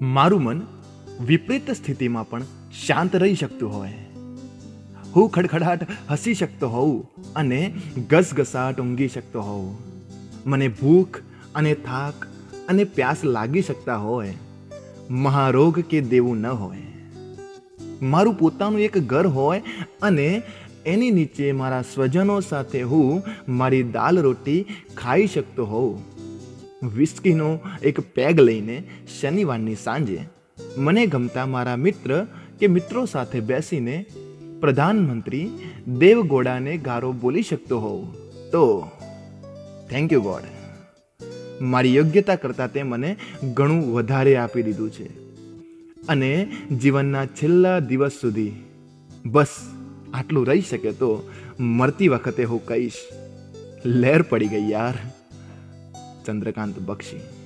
મારું મન વિપરીત સ્થિતિમાં પણ શાંત રહી શકતું હોય. હું ખડખડાટ હસી શકતો હોઉં અને ગસગસાટ ઊંઘી શકતો હોઉં. મને ભૂખ અને થાક અને પ્યાસ લાગી શકતા હોય. મહારોગ કે દેવું ન હોય. મારું પોતાનું એક ઘર હોય અને એની નીચે મારા સ્વજનો સાથે હું મારી દાલ રોટી ખાઈ શકતો હોઉં. વિસ્કીનો એક પેગ લઈને શનિવારની સાંજે મને ગમતા મારા મિત્ર કે મિત્રો સાથે બેસીને પ્રધાનમંત્રી દેવગોડાને ગારો બોલી શકતો હોઉં. તો થેન્ક યુ ગોડ મારી યોગ્યતા કરતાં તે મને ઘણું વધારે આપી દીધું છે. અને જીવનના છેલ્લા દિવસ સુધી બસ આટલું રહી શકે તો મરતી વખતે હું કહીશ, લહેર પડી ગઈ યાર. ચંદ્રકાંત બક્ષી